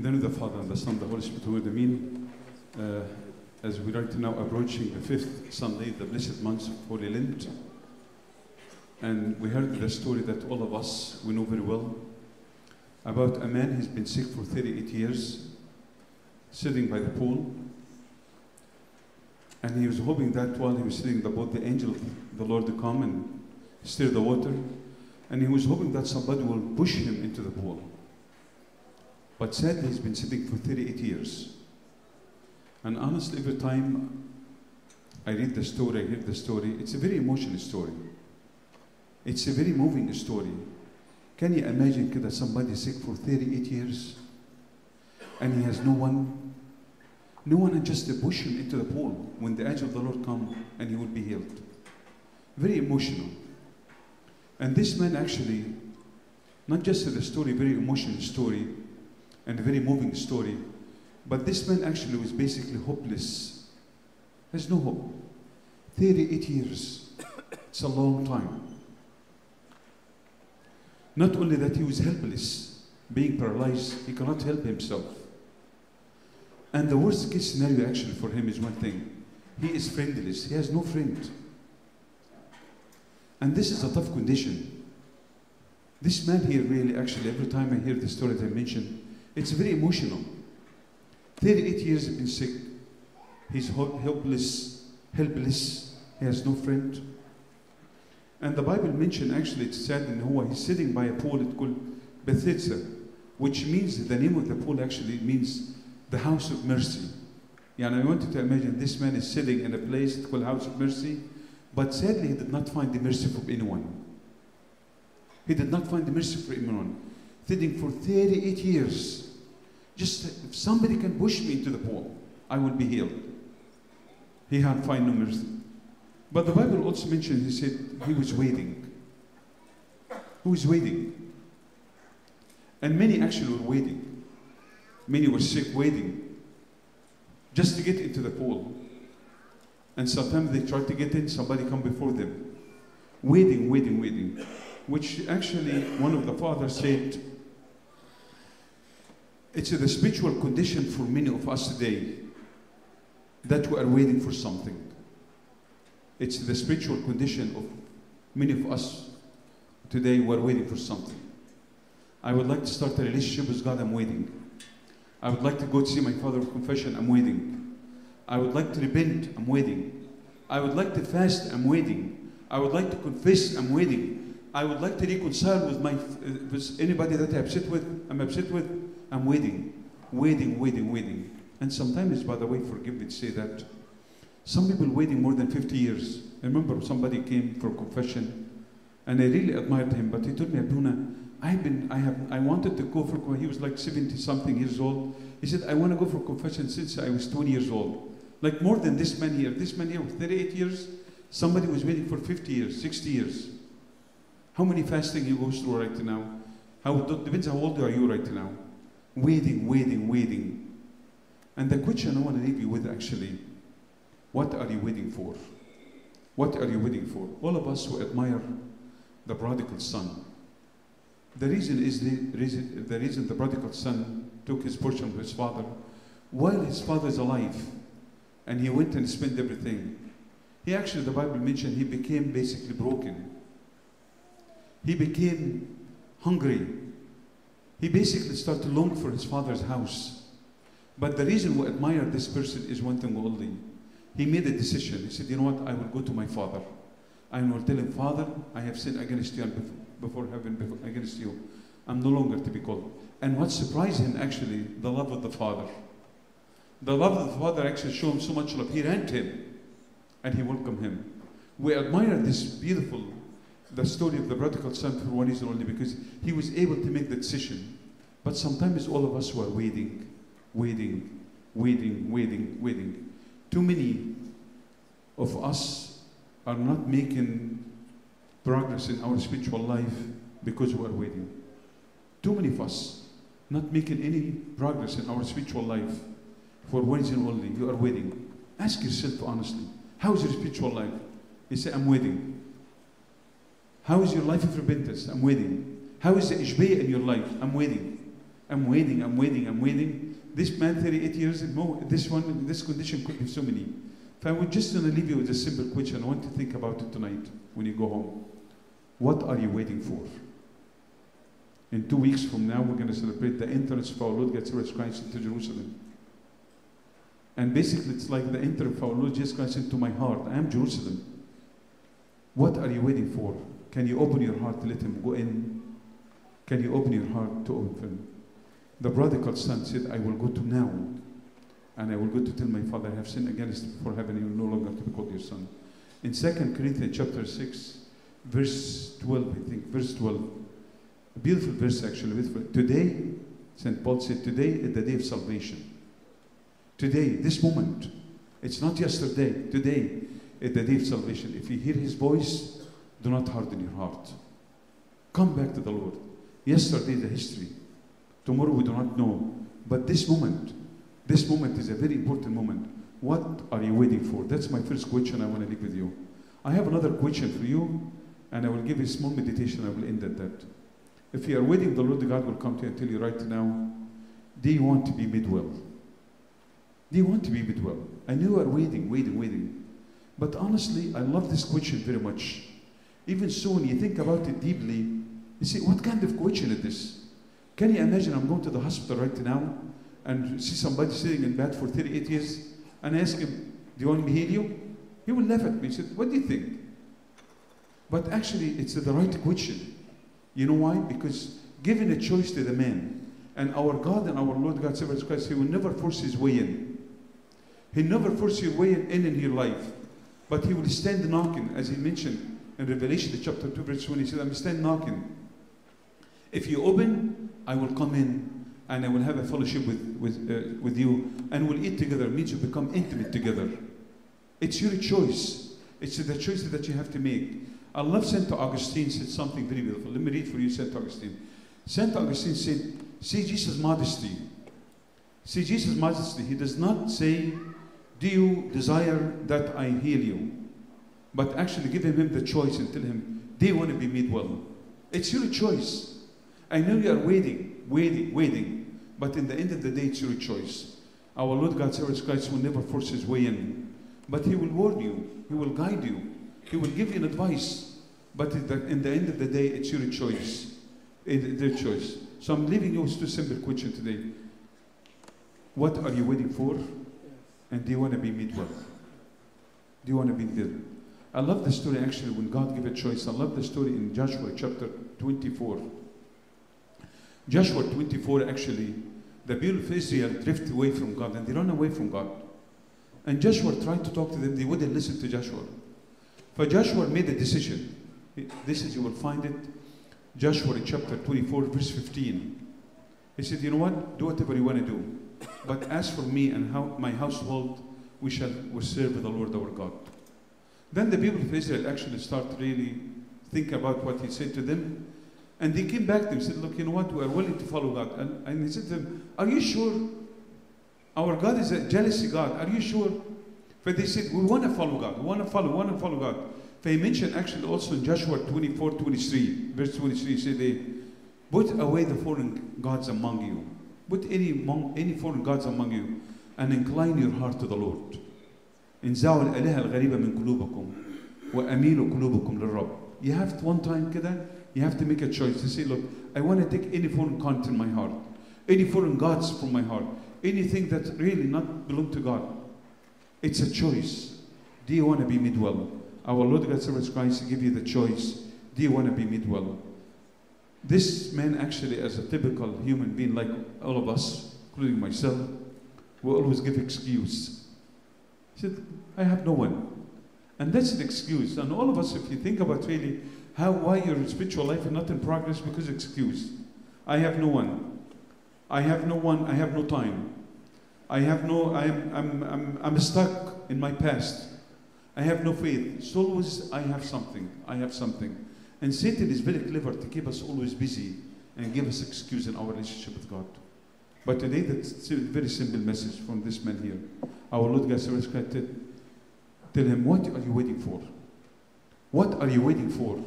In the name of the Father, and the Son, the Holy Spirit, who mean, uh, as we are now approaching the fifth Sunday, the blessed month of Holy Lent, and we heard the story that all of us, we know very well, about a man who's been sick for 38 years, sitting by the pool, and he was hoping that while he was sitting in the boat, the angel of the Lord would come and stir the water, and he was hoping that somebody will push him into the pool. But sadly, he's been sitting for 38 years. And honestly, every time I read the story, I hear the story, it's a very emotional story. It's a very moving story. Can you imagine that somebody sick for 38 years and he has no one, no one and just push him into the pool when the angel of the Lord come and he will be healed. Very emotional. And this man actually, not just the story, very emotional story and a very moving story, but this man actually was basically hopeless. There's no hope. 38 years. It's a long time. Not only that, he was helpless, being paralyzed, he cannot help himself. And the worst case scenario actually for him is one thing he is friendless, he has no friend. And this is a tough condition. This man here, really, actually, every time I hear the story that I mentioned, it's very emotional. 38 years he's been sick, he's helpless, helpless, he has no friend. And the Bible mentioned actually, it's said in Noah, he's sitting by a pool, it's called Bethesda, which means the name of the pool actually means the house of mercy. Yeah, and I want you to imagine this man is sitting in a place called House of Mercy, but sadly he did not find the mercy from anyone. He did not find the mercy for anyone. Sitting for 38 years. Just if somebody can push me into the pool, I will be healed. He had find numbers. But the Bible also mentioned, he said, he was waiting. Who was waiting? And many actually were waiting. Many were sick waiting just to get into the pool. And sometimes they try to get in, somebody come before them. Waiting, waiting, waiting. Which actually one of the fathers said, it's the spiritual condition for many of us today that we are waiting for something. It's the spiritual condition of many of us today we're waiting for something. I would like to start a relationship with God, I'm waiting. I would like to go to see my father of confession, I'm waiting. I would like to repent, I'm waiting. I would like to fast, I'm waiting. I would like to confess, I'm waiting. I would like to reconcile with my uh, with anybody that I'm upset with, I'm upset with, I'm waiting, waiting, waiting, waiting. And sometimes, by the way, forgive me to say that, some people waiting more than 50 years. I remember somebody came for confession, and I really admired him, but he told me, Abuna, I've been, I have, I wanted to go for, confession. he was like 70 something years old. He said, I want to go for confession since I was 20 years old. Like more than this man here. This man here was 38 years. Somebody was waiting for 50 years, 60 years. How many fasting he goes through right now? How, depends how old are you right now. Waiting, waiting, waiting. And the question I want to leave you with actually, what are you waiting for? What are you waiting for? All of us who admire the prodigal son. The reason is the reason, the reason the prodigal son took his portion of his father while his father is alive and he went and spent everything. He actually, the Bible mentioned, he became basically broken. He became hungry. He basically started to long for his father's house. But the reason we admire this person is one thing only. He made a decision. He said, You know what? I will go to my father. I will tell him, Father, I have sinned against you and before heaven, before, against you. I'm no longer to be called. And what surprised him actually, the love of the father. The love of the father actually showed him so much love. He ran to him and he welcomed him. We admire this beautiful, the story of the prodigal son for one reason only because he was able to make the decision. But sometimes all of us were waiting, waiting, waiting, waiting, waiting. Too many of us are not making progress in our spiritual life because we are waiting. Too many of us not making any progress in our spiritual life for one reason only. You are waiting. Ask yourself honestly, how is your spiritual life? You say, I'm waiting. How is your life of repentance? I'm waiting. How is the ishbiyah in your life? I'm waiting. I'm waiting, I'm waiting, I'm waiting. This man, 38 years, more, this one, this condition could be so many. If I would just want to leave you with a simple question, I want to think about it tonight when you go home. What are you waiting for? In two weeks from now, we're going to celebrate the entrance of our Lord Jesus Christ into Jerusalem. And basically, it's like the entrance of our Lord Jesus Christ into my heart. I am Jerusalem. What are you waiting for? Can you open your heart to let Him go in? Can you open your heart to open? The prodigal son said, I will go to now, and I will go to tell my father, I have sinned against before heaven, you will no longer to be called your son. In 2 Corinthians chapter 6, verse 12, I think, verse 12, a beautiful verse actually. Today, St. Paul said, today is the day of salvation. Today, this moment, it's not yesterday, today is the day of salvation. If you hear his voice, do not harden your heart. Come back to the Lord. Yesterday is a history. Tomorrow we do not know. But this moment, this moment is a very important moment. What are you waiting for? That's my first question I want to leave with you. I have another question for you, and I will give a small meditation. I will end at that. If you are waiting, the Lord God will come to you and tell you right now, do you want to be made well? Do you want to be made well? I know you are waiting, waiting, waiting. But honestly, I love this question very much. Even so, when you think about it deeply, you say, what kind of question is this? Can you imagine I'm going to the hospital right now and see somebody sitting in bed for 38 years and ask him, Do you want me to heal you? He will laugh at me. He said, What do you think? But actually, it's the right question. You know why? Because given a choice to the man, and our God and our Lord God Jesus Christ, He will never force His way in. He never force your way in in your life. But He will stand knocking, as He mentioned in Revelation chapter 2, verse 20. He said, I'm stand knocking. If you open, I will come in and I will have a fellowship with, with, uh, with you and we'll eat together. It means you become intimate together. It's your choice. It's the choice that you have to make. I love St. Augustine said something very beautiful. Let me read for you St. Augustine. St. Augustine said, see Jesus' modesty. See Jesus' modesty. He does not say, do you desire that I heal you? But actually give him the choice and tell him, they want to be made well? It's your choice. I know you are waiting, waiting, waiting. But in the end of the day, it's your choice. Our Lord God Jesus Christ will never force his way in. But he will warn you. He will guide you. He will give you an advice. But in the, in the end of the day, it's your choice. It's their choice. So I'm leaving you with two simple questions today. What are you waiting for? And do you want to be made well? Do you want to be good? I love the story actually when God gave a choice. I love the story in Joshua chapter 24. Joshua 24 actually, the people of Israel drift away from God and they run away from God. And Joshua tried to talk to them, they wouldn't listen to Joshua. But Joshua made a decision. This is, you will find it, Joshua chapter 24, verse 15. He said, You know what? Do whatever you want to do. But as for me and how, my household, we shall we serve the Lord our God. Then the people of Israel actually start really think about what he said to them. And they came back to him and said, Look, you know what? We are willing to follow God. And, and he said to them, Are you sure? Our God is a jealousy God. Are you sure? But they said, We want to follow God. We want to follow, we want to follow God. They mentioned actually also in Joshua 24, 23, verse 23, he said they put away the foreign gods among you. Put any, any foreign gods among you and incline your heart to the Lord. انزعوا الآلهة الغريبة من قلوبكم وأميلوا قلوبكم للرب. You have to one time كده, you have to make a choice to say, look, I want to take any foreign content in my heart, any foreign gods from my heart, anything that really not belong to God. It's a choice. Do you want to be made well? Our Lord God Jesus Christ give you the choice. Do you want to be made well? This man actually, as a typical human being like all of us, including myself, will always give excuse. Said, I have no one. And that's an excuse. And all of us, if you think about really how why your spiritual life is not in progress, because excuse. I have no one. I have no one, I have no time. I have no, I'm, I'm, I'm, I'm stuck in my past. I have no faith. It's always, I have something. I have something. And Satan is very clever to keep us always busy and give us excuse in our relationship with God. But today, that's a very simple message from this man here. Our Lord Jesus Christ tell him, what are you waiting for? What are you waiting for?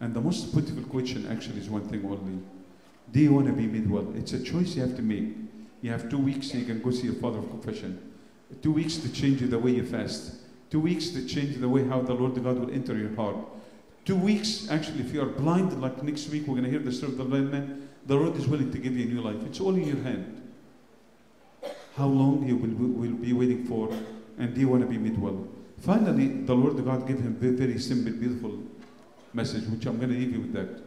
And the most beautiful question actually is one thing only. Do you want to be made well? It's a choice you have to make. You have two weeks so you can go see your father of confession. Two weeks to change the way you fast. Two weeks to change the way how the Lord God will enter your heart. Two weeks, actually, if you are blind, like next week, we're going to hear the story of the blind man. The Lord is willing to give you a new life. It's all in your hand. How long you will, will be waiting for, and do you want to be made well? Finally, the Lord God gave him a very simple, beautiful message, which I'm going to leave you with that.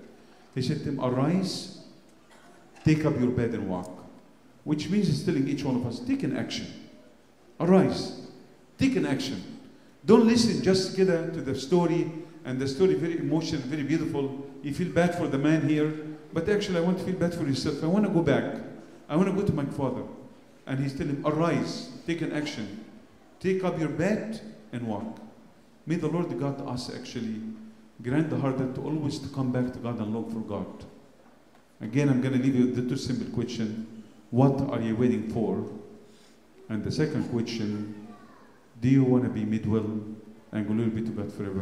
He said to him, Arise, take up your bed and walk. Which means he's telling each one of us, take an action. Arise, take an action. Don't listen just to the story, and the story very emotional, very beautiful. You feel bad for the man here, but actually I want to feel bad for yourself. I want to go back. I want to go to my father. And he's telling him, Arise, take an action. Take up your bed and walk. May the Lord God us actually grant the heart to always to come back to God and look for God. Again, I'm going to leave you the two simple question. What are you waiting for? And the second question, do you want to be mid well and glory be to God forever?